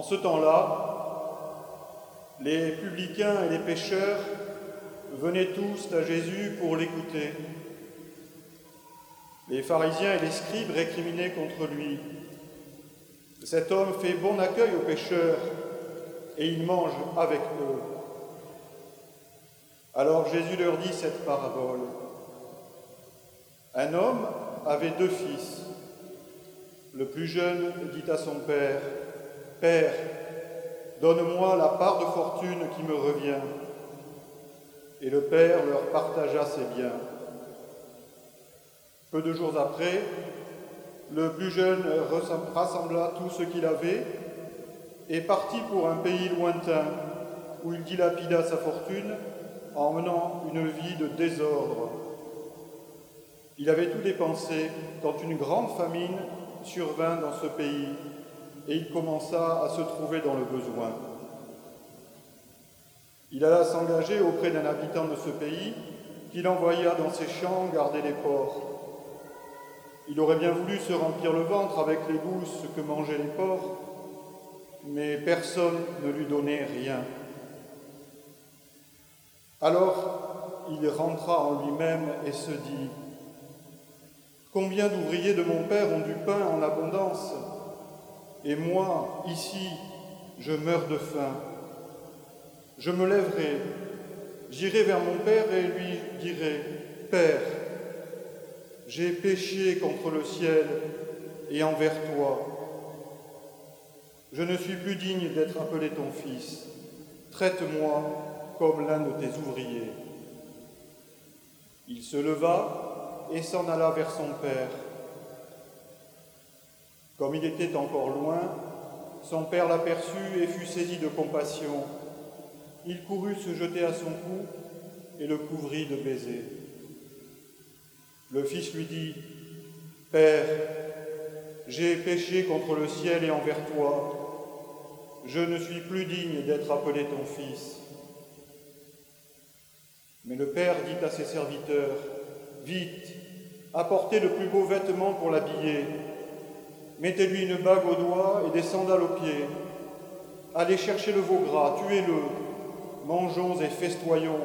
En ce temps-là, les publicains et les pécheurs venaient tous à Jésus pour l'écouter. Les pharisiens et les scribes récriminaient contre lui. Cet homme fait bon accueil aux pécheurs et il mange avec eux. Alors Jésus leur dit cette parabole. Un homme avait deux fils. Le plus jeune dit à son père, Père, donne-moi la part de fortune qui me revient. Et le père leur partagea ses biens. Peu de jours après, le plus jeune rassembla tout ce qu'il avait et partit pour un pays lointain où il dilapida sa fortune en menant une vie de désordre. Il avait tout dépensé quand une grande famine survint dans ce pays et il commença à se trouver dans le besoin. Il alla s'engager auprès d'un habitant de ce pays qu'il envoya dans ses champs garder les porcs. Il aurait bien voulu se remplir le ventre avec les gousses que mangeaient les porcs, mais personne ne lui donnait rien. Alors il rentra en lui-même et se dit, Combien d'ouvriers de mon Père ont du pain en abondance, et moi, ici, je meurs de faim. Je me lèverai, j'irai vers mon Père et lui dirai, Père, j'ai péché contre le ciel et envers toi. Je ne suis plus digne d'être appelé ton fils. Traite-moi comme l'un de tes ouvriers. Il se leva et s'en alla vers son père. Comme il était encore loin, son père l'aperçut et fut saisi de compassion. Il courut se jeter à son cou et le couvrit de baisers. Le fils lui dit, Père, j'ai péché contre le ciel et envers toi. Je ne suis plus digne d'être appelé ton fils. Mais le père dit à ses serviteurs, Vite, apportez le plus beau vêtement pour l'habiller, mettez-lui une bague au doigt et des sandales aux pieds. Allez chercher le veau gras, tuez-le, mangeons et festoyons,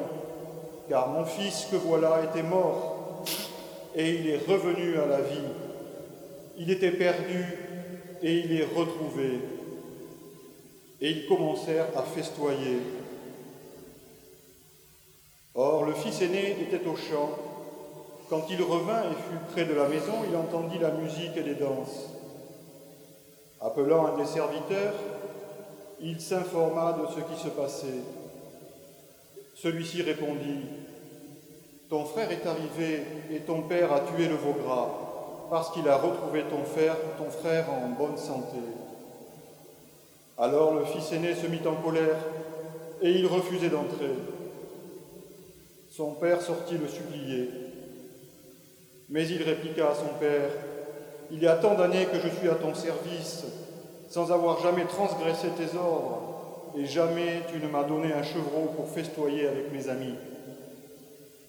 car mon fils que voilà était mort, et il est revenu à la vie. Il était perdu, et il est retrouvé. Et ils commencèrent à festoyer. Or, le fils aîné était au champ. Quand il revint et fut près de la maison, il entendit la musique et les danses. Appelant un des serviteurs, il s'informa de ce qui se passait. Celui-ci répondit, Ton frère est arrivé et ton père a tué le veau gras parce qu'il a retrouvé ton frère, ton frère en bonne santé. Alors le fils aîné se mit en colère et il refusait d'entrer. Son père sortit le supplier. Mais il répliqua à son père, Il y a tant d'années que je suis à ton service, sans avoir jamais transgressé tes ordres, et jamais tu ne m'as donné un chevreau pour festoyer avec mes amis.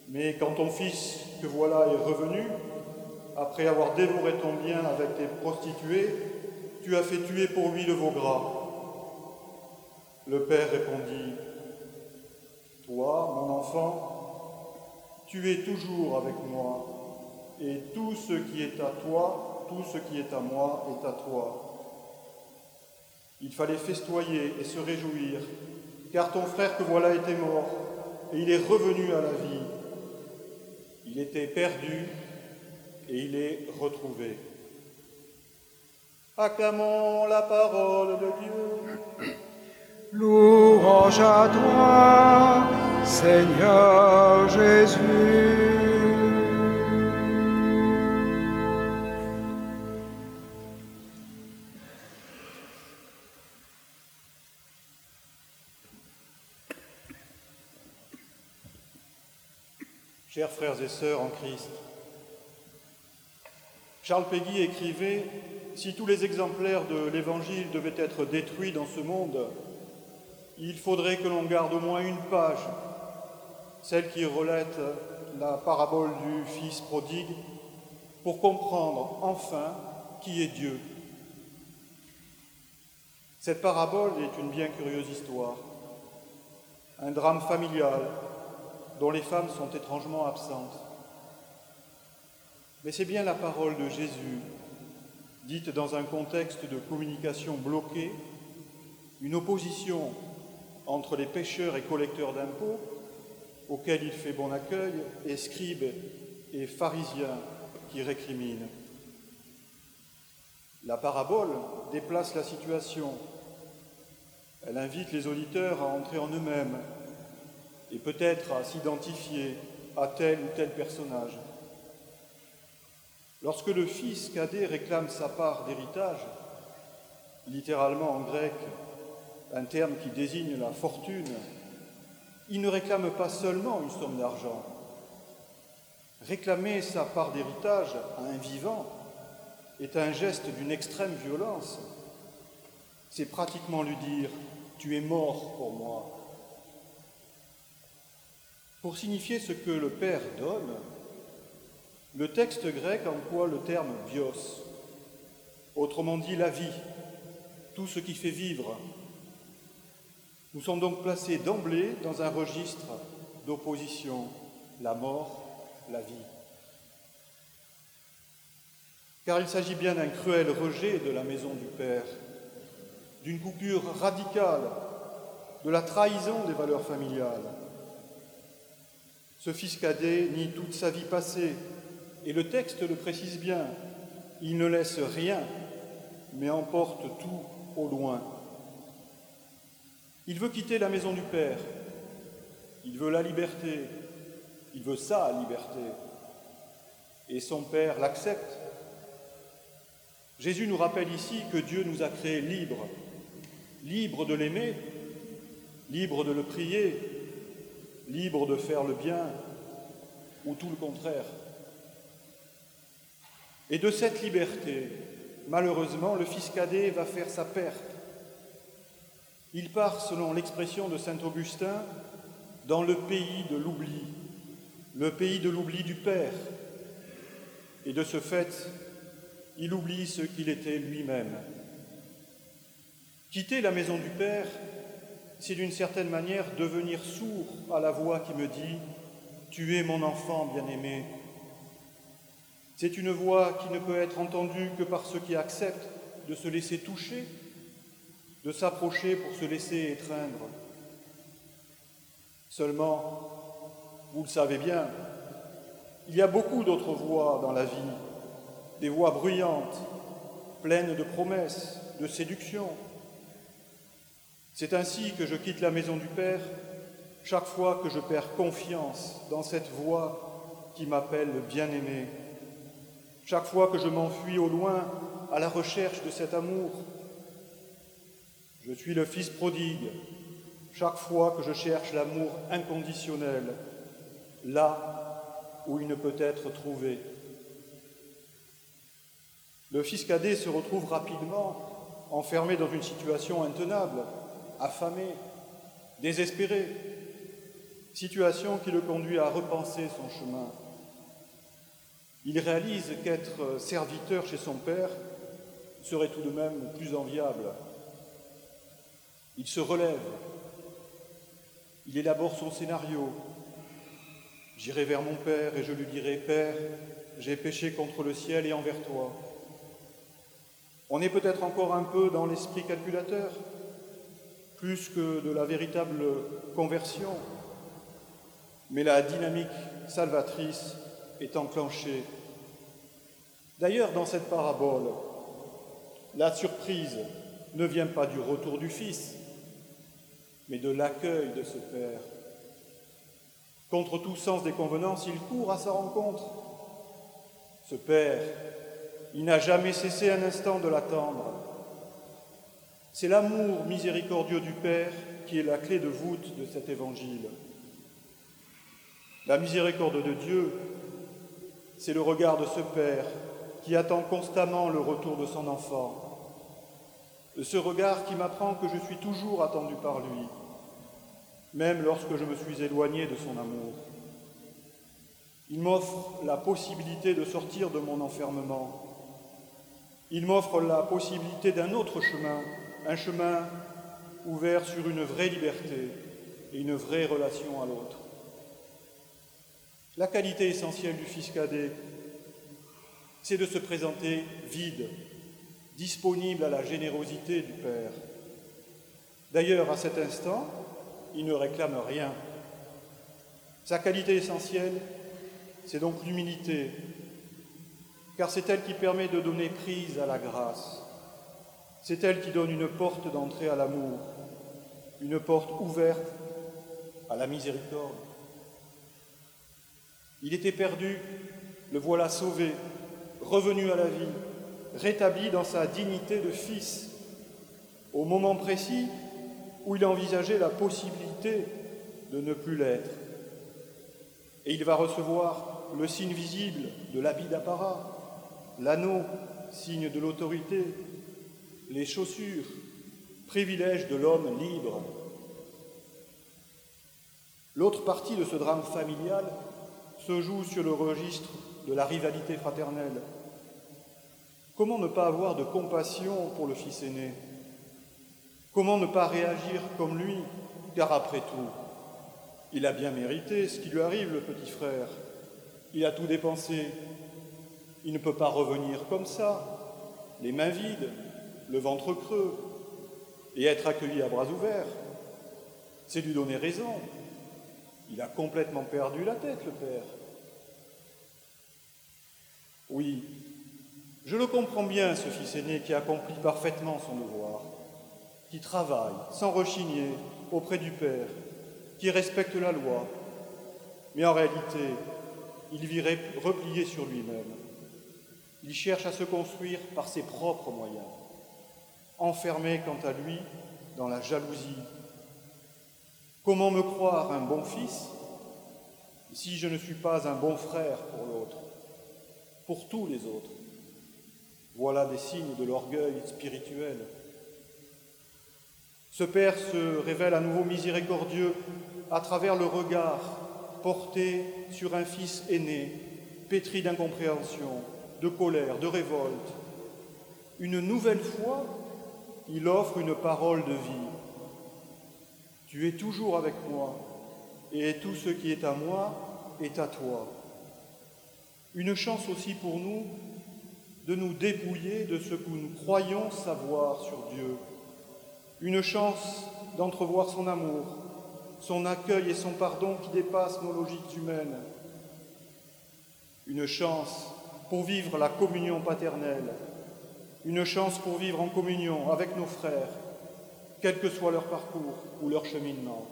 Mais quand ton fils, que voilà, est revenu, après avoir dévoré ton bien avec tes prostituées, tu as fait tuer pour lui le veau gras. Le père répondit, Toi, mon enfant, tu es toujours avec moi, et tout ce qui est à toi, tout ce qui est à moi est à toi. Il fallait festoyer et se réjouir, car ton frère que voilà était mort, et il est revenu à la vie. Il était perdu, et il est retrouvé. Acclamons la parole de Dieu. Louange à toi, Seigneur Jésus. Chers frères et sœurs en Christ, Charles Péguy écrivait Si tous les exemplaires de l'Évangile devaient être détruits dans ce monde, il faudrait que l'on garde au moins une page, celle qui relate la parabole du Fils prodigue, pour comprendre enfin qui est Dieu. Cette parabole est une bien curieuse histoire, un drame familial dont les femmes sont étrangement absentes. Mais c'est bien la parole de Jésus, dite dans un contexte de communication bloquée, une opposition entre les pêcheurs et collecteurs d'impôts, auxquels il fait bon accueil, et scribes et pharisiens qui récriminent. La parabole déplace la situation. Elle invite les auditeurs à entrer en eux-mêmes et peut-être à s'identifier à tel ou tel personnage. Lorsque le fils cadet réclame sa part d'héritage, littéralement en grec, un terme qui désigne la fortune, il ne réclame pas seulement une somme d'argent. Réclamer sa part d'héritage à un vivant est un geste d'une extrême violence. C'est pratiquement lui dire Tu es mort pour moi. Pour signifier ce que le Père donne, le texte grec emploie le terme bios, autrement dit la vie, tout ce qui fait vivre. Nous sommes donc placés d'emblée dans un registre d'opposition, la mort, la vie car il s'agit bien d'un cruel rejet de la maison du Père, d'une coupure radicale, de la trahison des valeurs familiales. Ce fils cadet nie toute sa vie passée, et le texte le précise bien, il ne laisse rien, mais emporte tout au loin. Il veut quitter la maison du Père, il veut la liberté, il veut sa liberté, et son Père l'accepte. Jésus nous rappelle ici que Dieu nous a créés libres, libres de l'aimer, libres de le prier, libres de faire le bien, ou tout le contraire. Et de cette liberté, malheureusement, le fils cadet va faire sa perte. Il part, selon l'expression de saint Augustin, dans le pays de l'oubli, le pays de l'oubli du Père. Et de ce fait, il oublie ce qu'il était lui-même. Quitter la maison du Père, c'est d'une certaine manière devenir sourd à la voix qui me dit Tu es mon enfant bien-aimé. C'est une voix qui ne peut être entendue que par ceux qui acceptent de se laisser toucher, de s'approcher pour se laisser étreindre. Seulement, vous le savez bien, il y a beaucoup d'autres voix dans la vie des voix bruyantes, pleines de promesses, de séduction. C'est ainsi que je quitte la maison du Père chaque fois que je perds confiance dans cette voix qui m'appelle le bien-aimé, chaque fois que je m'enfuis au loin à la recherche de cet amour. Je suis le Fils prodigue, chaque fois que je cherche l'amour inconditionnel, là où il ne peut être trouvé. Le fils cadet se retrouve rapidement enfermé dans une situation intenable, affamé, désespéré, situation qui le conduit à repenser son chemin. Il réalise qu'être serviteur chez son père serait tout de même plus enviable. Il se relève, il élabore son scénario. J'irai vers mon père et je lui dirai, Père, j'ai péché contre le ciel et envers toi. On est peut-être encore un peu dans l'esprit calculateur, plus que de la véritable conversion, mais la dynamique salvatrice est enclenchée. D'ailleurs, dans cette parabole, la surprise ne vient pas du retour du Fils, mais de l'accueil de ce Père. Contre tout sens des convenances, il court à sa rencontre. Ce Père il n'a jamais cessé un instant de l'attendre. C'est l'amour miséricordieux du Père qui est la clé de voûte de cet évangile. La miséricorde de Dieu, c'est le regard de ce Père qui attend constamment le retour de son enfant. Ce regard qui m'apprend que je suis toujours attendu par lui, même lorsque je me suis éloigné de son amour. Il m'offre la possibilité de sortir de mon enfermement il m'offre la possibilité d'un autre chemin, un chemin ouvert sur une vraie liberté et une vraie relation à l'autre. La qualité essentielle du fils cadet, c'est de se présenter vide, disponible à la générosité du Père. D'ailleurs, à cet instant, il ne réclame rien. Sa qualité essentielle, c'est donc l'humilité, car c'est elle qui permet de donner prise à la grâce. C'est elle qui donne une porte d'entrée à l'amour, une porte ouverte à la miséricorde. Il était perdu, le voilà sauvé, revenu à la vie, rétabli dans sa dignité de fils, au moment précis où il envisageait la possibilité de ne plus l'être. Et il va recevoir le signe visible de l'habit d'apparat, l'anneau, signe de l'autorité, les chaussures, privilège de l'homme libre. L'autre partie de ce drame familial se joue sur le registre de la rivalité fraternelle. Comment ne pas avoir de compassion pour le fils aîné? Comment ne pas réagir comme lui Car après tout, il a bien mérité ce qui lui arrive, le petit frère. Il a tout dépensé. Il ne peut pas revenir comme ça, les mains vides, le ventre creux, et être accueilli à bras ouverts. C'est lui donner raison. Il a complètement perdu la tête, le Père. Oui, je le comprends bien, ce fils aîné qui accomplit parfaitement son devoir, qui travaille sans rechigner auprès du Père, qui respecte la loi, mais en réalité, il vit replié sur lui-même. Il cherche à se construire par ses propres moyens, enfermé quant à lui dans la jalousie. Comment me croire un bon fils si je ne suis pas un bon frère pour l'autre, pour tous les autres? Voilà des signes de l'orgueil spirituel. Ce Père se révèle à nouveau miséricordieux à travers le regard porté sur un fils aîné, pétri d'incompréhension, de colère, de révolte. Une nouvelle fois, il offre une parole de vie. Tu es toujours avec moi, et tout ce qui est à moi est à toi. Une chance aussi pour nous de nous dépouiller de ce que nous croyons savoir sur Dieu. Une chance d'entrevoir son amour, son accueil et son pardon qui dépassent nos logiques humaines. Une chance pour vivre la communion paternelle, une chance pour vivre en communion avec nos frères, quel que soit leur parcours ou leur cheminement.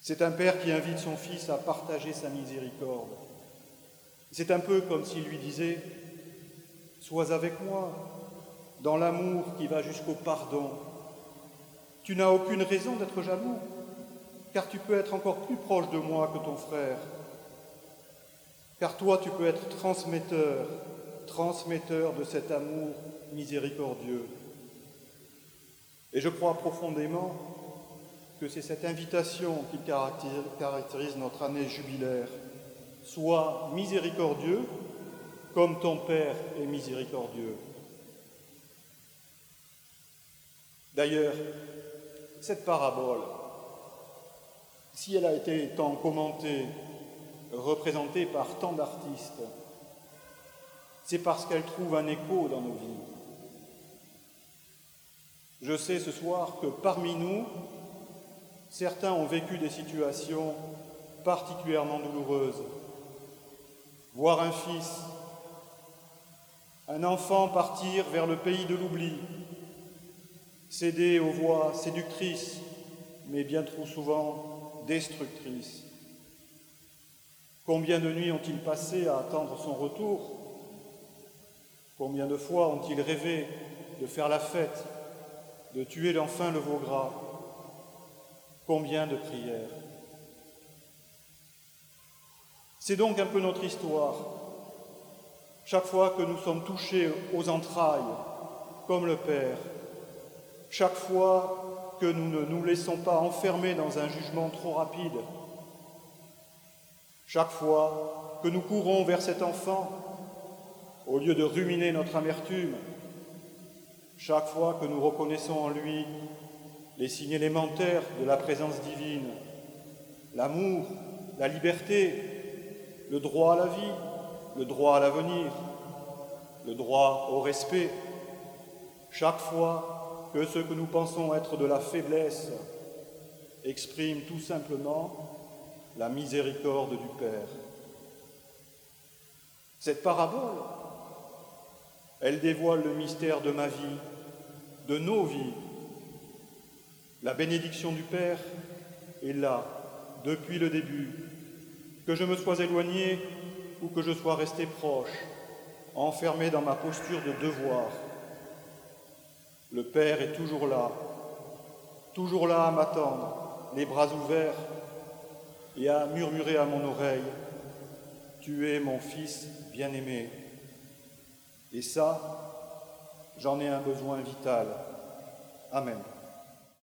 C'est un père qui invite son fils à partager sa miséricorde. C'est un peu comme s'il lui disait, Sois avec moi dans l'amour qui va jusqu'au pardon. Tu n'as aucune raison d'être jaloux, car tu peux être encore plus proche de moi que ton frère. Car toi, tu peux être transmetteur transmetteur de cet amour miséricordieux. Et je crois profondément que c'est cette invitation qui caractérise notre année jubilaire. Sois miséricordieux comme ton Père est miséricordieux. D'ailleurs, cette parabole, si elle a été tant commentée, représentée par tant d'artistes, c'est parce qu'elle trouve un écho dans nos vies. Je sais ce soir que parmi nous, certains ont vécu des situations particulièrement douloureuses. Voir un fils, un enfant partir vers le pays de l'oubli, céder aux voix séductrices, mais bien trop souvent destructrices. Combien de nuits ont-ils passé à attendre son retour Combien de fois ont-ils rêvé de faire la fête, de tuer enfin le veau gras? Combien de prières? C'est donc un peu notre histoire. Chaque fois que nous sommes touchés aux entrailles, comme le Père, chaque fois que nous ne nous laissons pas enfermer dans un jugement trop rapide, chaque fois que nous courons vers cet enfant au lieu de ruminer notre amertume, chaque fois que nous reconnaissons en lui les signes élémentaires de la présence divine, l'amour, la liberté, le droit à la vie, le droit à l'avenir, le droit au respect, chaque fois que ce que nous pensons être de la faiblesse exprime tout simplement la miséricorde du Père. Cette parabole, elle dévoile le mystère de ma vie, de nos vies. La bénédiction du Père est là depuis le début, que je me sois éloigné ou que je sois resté proche, enfermé dans ma posture de devoir. Le Père est toujours là, toujours là à m'attendre, les bras ouverts, et à murmurer à mon oreille, Tu es mon fils bien-aimé. Et ça, j'en ai un besoin vital. Amen.